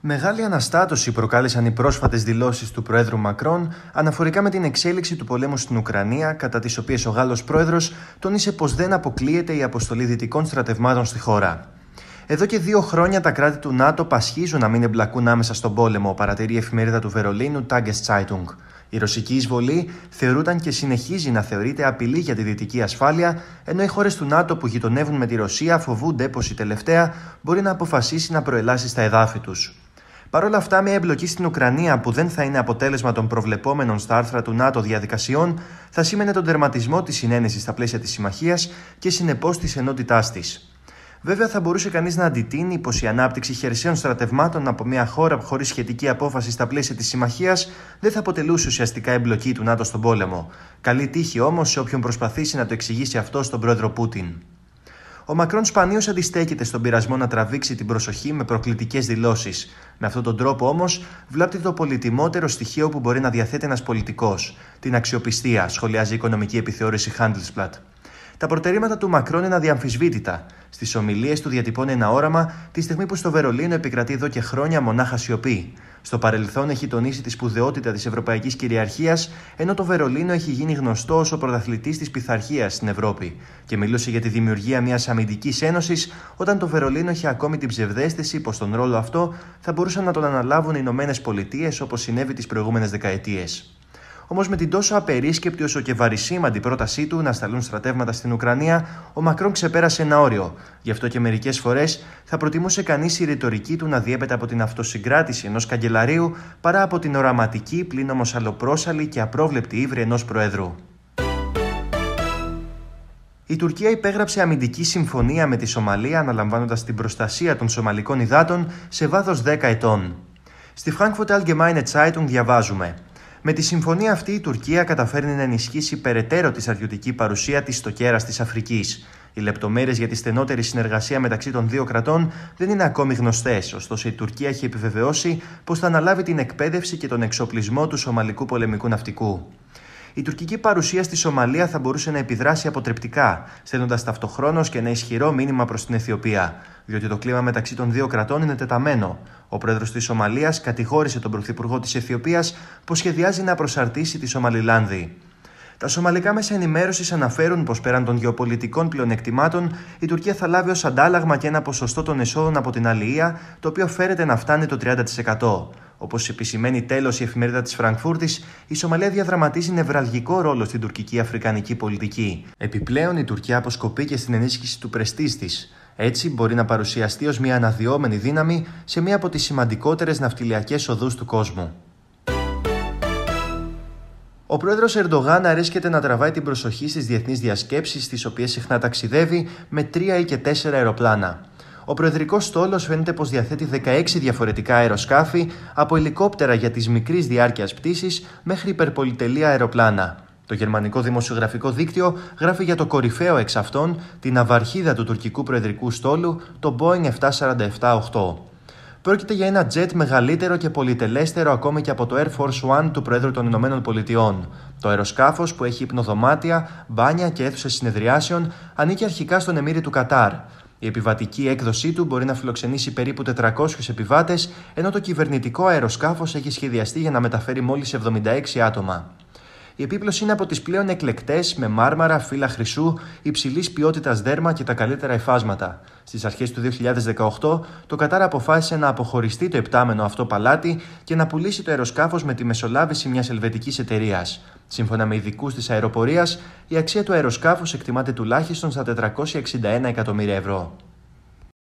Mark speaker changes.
Speaker 1: Μεγάλη αναστάτωση προκάλεσαν οι πρόσφατες δηλώσεις του Προέδρου Μακρόν αναφορικά με την εξέλιξη του πολέμου στην Ουκρανία, κατά τις οποίες ο Γάλλος Πρόεδρος τόνισε πως δεν αποκλείεται η αποστολή δυτικών στρατευμάτων στη χώρα. Εδώ και δύο χρόνια τα κράτη του ΝΑΤΟ πασχίζουν να μην εμπλακούν άμεσα στον πόλεμο, παρατηρεί η εφημερίδα του Βερολίνου Zeitung. Η ρωσική εισβολή θεωρούταν και συνεχίζει να θεωρείται απειλή για τη δυτική ασφάλεια, ενώ οι χώρες του ΝΑΤΟ που γειτονεύουν με τη Ρωσία φοβούνται πως η τελευταία μπορεί να αποφασίσει να προελάσει στα εδάφη τους. Παρ' όλα αυτά, μια εμπλοκή στην Ουκρανία που δεν θα είναι αποτέλεσμα των προβλεπόμενων στα άρθρα του ΝΑΤΟ διαδικασιών θα σήμαινε τον τερματισμό της συνένεσης στα πλαίσια της συμμαχίας και συνεπώς της ενότητάς της. Βέβαια, θα μπορούσε κανείς να αντιτείνει πως η ανάπτυξη χερσαίων στρατευμάτων από μια χώρα χωρίς σχετική απόφαση στα πλαίσια της συμμαχίας δεν θα αποτελούσε ουσιαστικά εμπλοκή του ΝΑΤΟ στον πόλεμο. Καλή τύχη όμως σε όποιον προσπαθήσει να το εξηγήσει αυτό στον πρόεδρο Πούτιν. Ο Μακρόν σπανίως αντιστέκεται στον πειρασμό να τραβήξει την προσοχή με προκλητικές δηλώσεις. Με αυτόν τον τρόπο όμως βλάπτει το πολυτιμότερο στοιχείο που μπορεί να διαθέτει ένας πολιτικός, την αξιοπιστία, σχολιάζει η οικονομική επιθεώρηση Handelsblatt. Τα προτερήματα του Μακρόν είναι αδιαμφισβήτητα. Στις ομιλίες του διατυπώνει ένα όραμα τη στιγμή που στο Βερολίνο επικρατεί εδώ και χρόνια μονάχα σιωπή. Στο παρελθόν έχει τονίσει τη σπουδαιότητα της ευρωπαϊκής κυριαρχίας, ενώ το Βερολίνο έχει γίνει γνωστό ως ο πρωταθλητής της πειθαρχίας στην Ευρώπη. Και μιλούσε για τη δημιουργία μιας αμυντικής ένωσης, όταν το Βερολίνο είχε ακόμη την ψευδέστηση πως τον ρόλο αυτό θα μπορούσαν να τον αναλάβουν οι Ηνωμένες Πολιτείες όπως συνέβη τις προηγούμενες δεκαετίες. Όμως με την τόσο απερίσκεπτη όσο και βαρισίμαντη πρότασή του να σταλούν στρατεύματα στην Ουκρανία, ο Μακρόν ξεπέρασε ένα όριο. Γι' αυτό και μερικές φορές θα προτιμούσε κανείς η ρητορική του να διέπεται από την αυτοσυγκράτηση ενός καγκελαρίου παρά από την οραματική, πλην όμως αλλοπρόσαλη και απρόβλεπτη ύβρη ενός Προέδρου. Η Τουρκία υπέγραψε αμυντική συμφωνία με τη Σομαλία αναλαμβάνοντας την προστασία των Σομαλικών υδάτων σε βάθος 10 ετών. Στη Frankfurt Allgemeine Zeitung διαβάζουμε με τη συμφωνία αυτή η Τουρκία καταφέρνει να ενισχύσει περαιτέρω τη στρατιωτική παρουσία της στο κέρας της Αφρικής. Οι λεπτομέρειες για τη στενότερη συνεργασία μεταξύ των δύο κρατών δεν είναι ακόμη γνωστές, ωστόσο η Τουρκία έχει επιβεβαιώσει πως θα αναλάβει την εκπαίδευση και τον εξοπλισμό του Σομαλικού πολεμικού ναυτικού. Η τουρκική παρουσία στη Σομαλία θα μπορούσε να επιδράσει αποτρεπτικά, στέλνοντας ταυτοχρόνως και ένα ισχυρό μήνυμα προς την Αιθιοπία, διότι το κλίμα μεταξύ των δύο κρατών είναι τεταμένο. Ο πρόεδρος της Σομαλίας κατηγόρησε τον πρωθυπουργό της Αιθιοπίας πως σχεδιάζει να προσαρτήσει τη Σομαλιλάνδη. Τα σομαλικά μέσα ενημέρωσης αναφέρουν πως πέραν των γεωπολιτικών πλεονεκτημάτων, η Τουρκία θα λάβει ως αντάλλαγμα και ένα ποσοστό των εσόδων από την Αλληλεία, το οποίο φέρεται να φτάνει το 30%. Όπως επισημαίνει τέλος η εφημερίδα της Φραγκφούρτης, η Σομαλία διαδραματίζει νευραλγικό ρόλο στην τουρκική αφρικανική πολιτική. Επιπλέον, η Τουρκία αποσκοπεί και στην ενίσχυση του πρεστής της. Έτσι, μπορεί να παρουσιαστεί ως μια αναδυόμενη δύναμη σε μία από τις σημαντικότερες ναυτιλιακές οδούς του κόσμου. Ο πρόεδρος Ερντογάν αρέσκεται να τραβάει την προσοχή στις διεθνείς διασκέψεις, στι οποίες συχνά ταξιδεύει με τρία ή και τέσσερα αεροπλάνα. Ο προεδρικός στόλος φαίνεται πως διαθέτει 16 διαφορετικά αεροσκάφη, από ελικόπτερα για τη μικρής διάρκειας πτήσης μέχρι υπερπολιτελεία αεροπλάνα. Το γερμανικό δημοσιογραφικό δίκτυο γράφει για το κορυφαίο εξ αυτών την αβαρχίδα του τουρκικού προεδρικού στόλου, το Boeing 747-8. Πρόκειται για ένα τζετ μεγαλύτερο και πολυτελέστερο ακόμη και από το Air Force One του Προέδρου των Ηνωμένων Πολιτειών. Το αεροσκάφος, που έχει υπνοδωμάτια, μπάνια και αίθουσες συνεδριάσεων, ανήκει αρχικά στον Εμμύρη του Κατάρ. Η επιβατική έκδοσή του μπορεί να φιλοξενήσει περίπου 400 επιβάτες, ενώ το κυβερνητικό αεροσκάφος έχει σχεδιαστεί για να μεταφέρει μόλις 76 άτομα. Η επίπλωση είναι από τις πλέον εκλεκτές με μάρμαρα, φύλλα χρυσού, υψηλής ποιότητας δέρμα και τα καλύτερα εφάσματα. Στις αρχές του 2018, το Κατάρ αποφάσισε να αποχωριστεί το επτάμενο αυτό παλάτι και να πουλήσει το αεροσκάφος με τη μεσολάβηση μιας ελβετικής εταιρείας. Σύμφωνα με ειδικούς της αεροπορίας, η αξία του αεροσκάφους εκτιμάται τουλάχιστον στα 461 εκατομμύρια ευρώ.